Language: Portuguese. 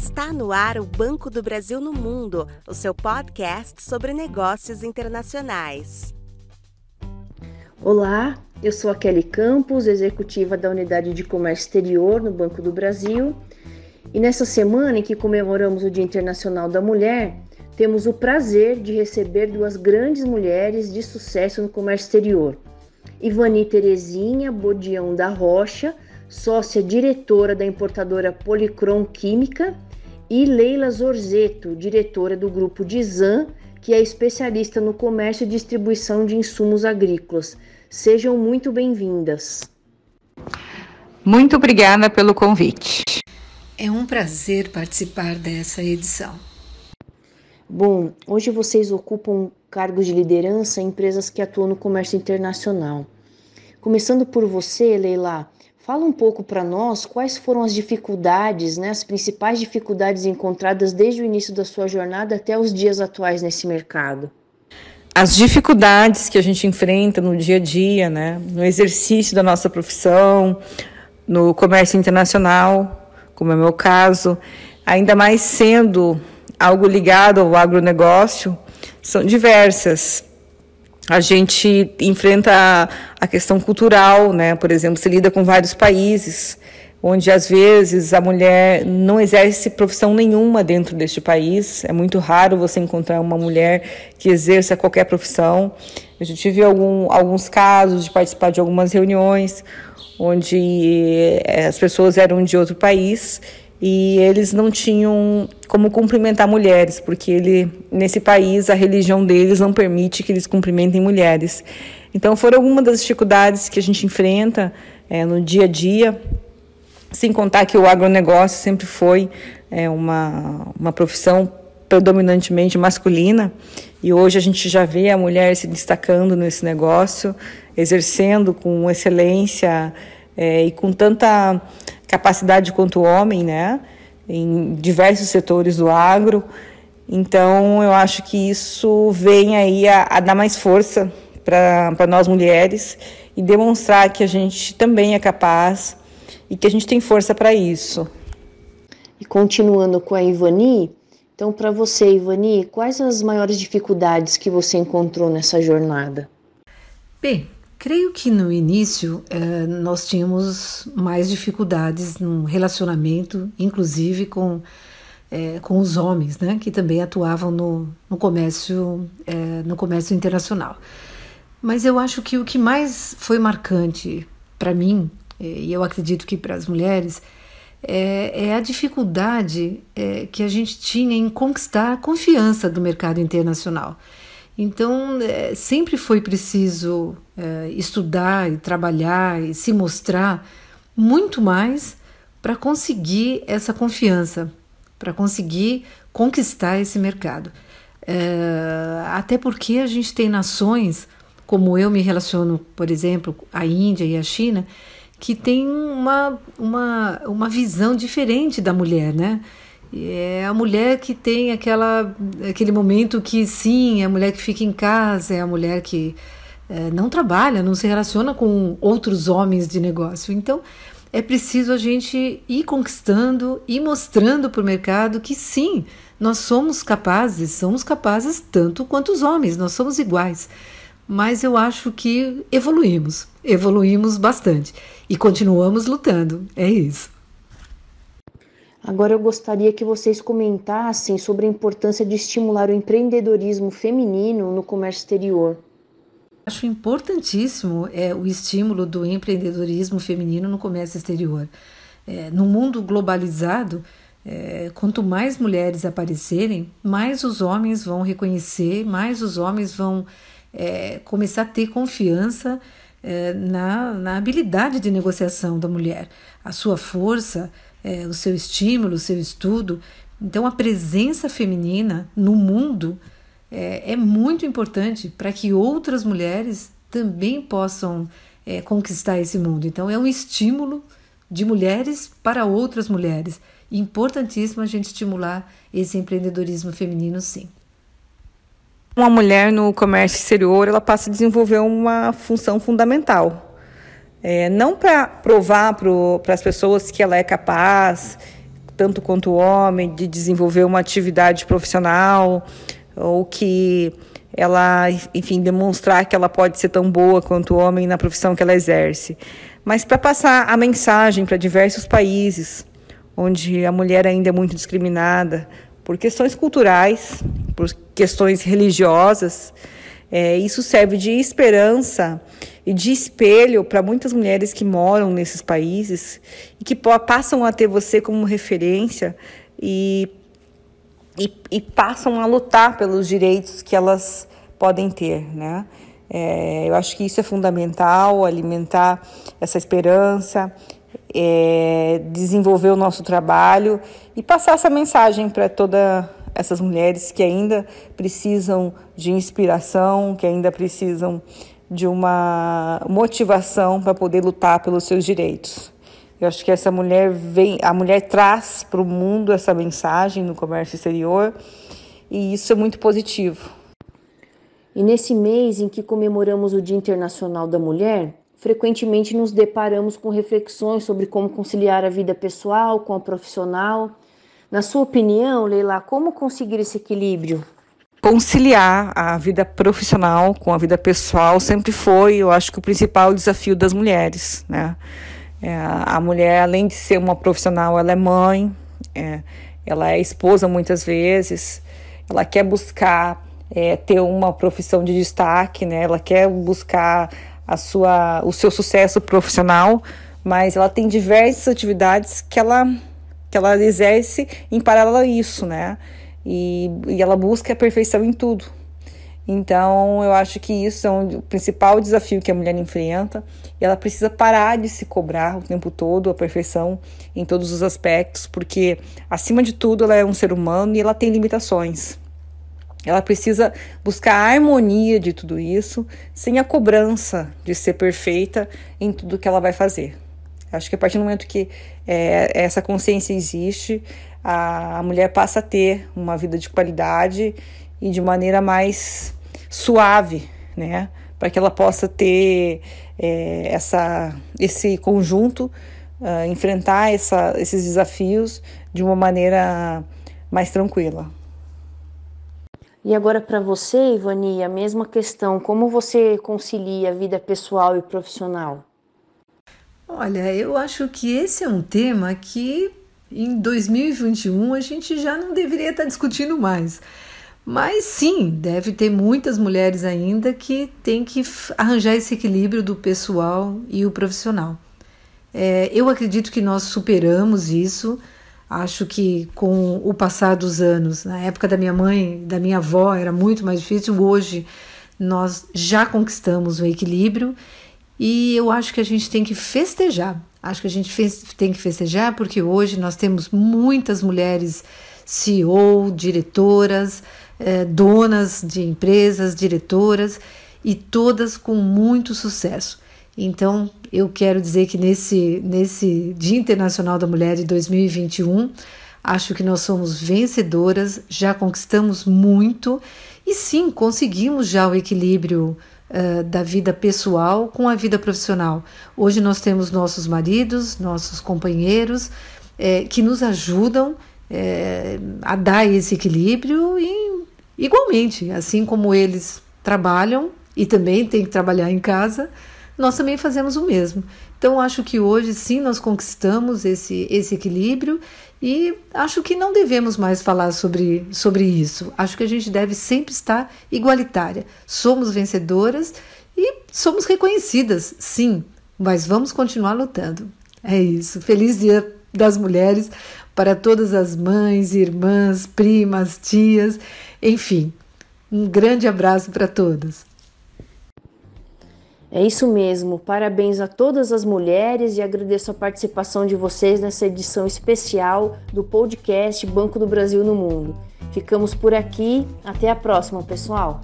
Está no ar o Banco do Brasil no Mundo, o seu podcast sobre negócios internacionais. Olá, eu sou a Kelly Campos, executiva da Unidade de Comércio Exterior no Banco do Brasil. E nessa semana em que comemoramos o Dia Internacional da Mulher, temos o prazer de receber duas grandes mulheres de sucesso no comércio exterior. Ivani Terezinha Bodião da Rocha, sócia diretora da importadora Policrom Química, e Leila Zorzeto, diretora do grupo Dizan, que é especialista no comércio e distribuição de insumos agrícolas. Sejam muito bem-vindas. Muito obrigada pelo convite. É um prazer participar dessa edição. Bom, hoje vocês ocupam cargos de liderança em empresas que atuam no comércio internacional. Começando por você, Leila, Fala um pouco para nós quais foram as dificuldades, né, as principais dificuldades encontradas desde o início da sua jornada até os dias atuais nesse mercado. As dificuldades que a gente enfrenta no dia a dia, né, no exercício da nossa profissão, no comércio internacional, como é o meu caso, ainda mais sendo algo ligado ao agronegócio, são diversas a gente enfrenta a, questão cultural, né? Por exemplo, se lida com vários países, onde às vezes a mulher não exerce profissão nenhuma dentro deste país. É muito raro você encontrar uma mulher que exerça qualquer profissão. Eu já tive algum, alguns casos de participar de algumas reuniões onde eh, as pessoas eram de outro país e eles não tinham como cumprimentar mulheres, porque ele nesse país a religião deles não permite que eles cumprimentem mulheres. Então foram algumas das dificuldades que a gente enfrenta é, no dia a dia, sem contar que o agronegócio sempre foi é, uma, uma profissão predominantemente masculina e hoje a gente já vê a mulher se destacando nesse negócio, exercendo com excelência é, e com tanta capacidade quanto o homem, né? Em diversos setores do agro. Então, eu acho que isso vem aí a, a dar mais força para nós mulheres e demonstrar que a gente também é capaz e que a gente tem força para isso. E continuando com a Ivani, então para você, Ivani, quais as maiores dificuldades que você encontrou nessa jornada? Bem, Creio que no início eh, nós tínhamos mais dificuldades no relacionamento, inclusive com, eh, com os homens, né, que também atuavam no, no, comércio, eh, no comércio internacional. Mas eu acho que o que mais foi marcante para mim, e eu acredito que para as mulheres, é, é, a dificuldade que a gente tinha em conquistar a confiança do mercado internacional. Então, é, sempre foi preciso é, estudar e trabalhar e se mostrar muito mais para conseguir essa confiança, para conseguir conquistar esse mercado. É, até porque a gente tem nações, como eu me relaciono, por exemplo, a Índia e a China, que tem uma, uma, uma visão diferente da mulher, né? É a mulher que tem aquela, aquele momento que sim, é a mulher que fica em casa, é a mulher que é, não trabalha, não se relaciona com outros homens de negócio. Então é preciso a gente ir conquistando e mostrando para o mercado que sim, nós somos capazes, somos capazes tanto quanto os homens, nós somos iguais. Mas eu acho que evoluímos, evoluímos bastante e continuamos lutando, é isso. Agora eu gostaria que vocês comentassem sobre a importância de estimular o empreendedorismo feminino no comércio exterior. Acho importantíssimo é, o estímulo do empreendedorismo feminino no comércio exterior. É, no mundo globalizado, é, quanto mais mulheres aparecerem, mais os homens vão reconhecer, mais os homens vão é, começar a ter confiança é, na, na habilidade de negociação da mulher, a sua força é, o seu estímulo, o seu estudo. Então, a presença feminina no mundo é, é muito importante para que outras mulheres também possam é, conquistar esse mundo. Então, é um estímulo de mulheres para outras mulheres. Importantíssimo a gente estimular esse empreendedorismo feminino, sim. Uma mulher no comércio exterior, ela passa a desenvolver uma função fundamental, é, não para provar para as pessoas que ela é capaz, tanto quanto o homem, de desenvolver uma atividade profissional, ou que ela, enfim, demonstrar que ela pode ser tão boa quanto o homem na profissão que ela exerce, mas para passar a mensagem para diversos países onde a mulher ainda é muito discriminada por questões culturais, por questões religiosas. É, isso serve de esperança e de espelho para muitas mulheres que moram nesses países e que passam a ter você como referência e, e, e passam a lutar pelos direitos que elas podem ter, né? É, eu acho que isso é fundamental, alimentar essa esperança, é, desenvolver o nosso trabalho e passar essa mensagem para todas essas mulheres que ainda precisam de inspiração, que ainda precisam de uma motivação para poder lutar pelos seus direitos. Eu acho que essa mulher vem, a mulher traz para o mundo essa mensagem no comércio exterior e isso é muito positivo. E nesse mês em que comemoramos o Dia Internacional da Mulher, frequentemente nos deparamos com reflexões sobre como conciliar a vida pessoal com a profissional. Na sua opinião, Leila, como conseguir esse equilíbrio? Conciliar a vida profissional com a vida pessoal sempre foi, eu acho que o principal desafio das mulheres, né? É, a mulher, além de ser uma profissional, ela é mãe, é, ela é esposa muitas vezes, ela quer buscar é, ter uma profissão de destaque, né? Ela quer buscar a sua, o seu sucesso profissional, mas ela tem diversas atividades que ela, que ela exerce em paralelo a isso, né? E, e ela busca a perfeição em tudo. Então, eu acho que isso é um, o principal desafio que a mulher enfrenta. E ela precisa parar de se cobrar o tempo todo a perfeição em todos os aspectos, porque, acima de tudo, ela é um ser humano e ela tem limitações. Ela precisa buscar a harmonia de tudo isso, sem a cobrança de ser perfeita em tudo que ela vai fazer. Acho que a partir do momento que é, essa consciência existe, a, a mulher passa a ter uma vida de qualidade e de maneira mais suave, né? Para que ela possa ter é, essa, esse conjunto, uh, enfrentar essa, esses desafios de uma maneira mais tranquila. E agora para você, Ivani, a mesma questão, como você concilia a vida pessoal e profissional? Olha, eu acho que esse é um tema que em 2021 a gente já não deveria estar discutindo mais. Mas sim, deve ter muitas mulheres ainda que têm que arranjar esse equilíbrio do pessoal e o profissional. É, eu acredito que nós superamos isso Acho que com o passar dos anos, na época da minha mãe, da minha avó, era muito mais difícil. Hoje nós já conquistamos o equilíbrio e eu acho que a gente tem que festejar. Acho que a gente tem que festejar porque hoje nós temos muitas mulheres CEO, diretoras, eh, donas de empresas, diretoras e todas com muito sucesso. Então, eu quero dizer que nesse, nesse Dia Internacional da Mulher de 2021, acho que nós somos vencedoras, já conquistamos muito e sim, conseguimos já o equilíbrio uh, da vida pessoal com a vida profissional. Hoje nós temos nossos maridos, nossos companheiros eh, que nos ajudam eh, a dar esse equilíbrio e, igualmente, assim como eles trabalham e também têm que trabalhar em casa nós também fazemos o mesmo. Então, acho que hoje sim nós conquistamos esse, esse equilíbrio e acho que não devemos mais falar sobre, sobre isso. Acho que a gente deve sempre estar igualitária. Somos vencedoras e somos reconhecidas, sim, mas vamos continuar lutando. É isso. Feliz Dia das Mulheres para todas as mães, irmãs, primas, tias, enfim. Um grande abraço para todas. É isso mesmo. Parabéns a todas as mulheres e agradeço a participação de vocês nessa edição especial do podcast Banco do Brasil no Mundo. Ficamos por aqui. Até a próxima, pessoal.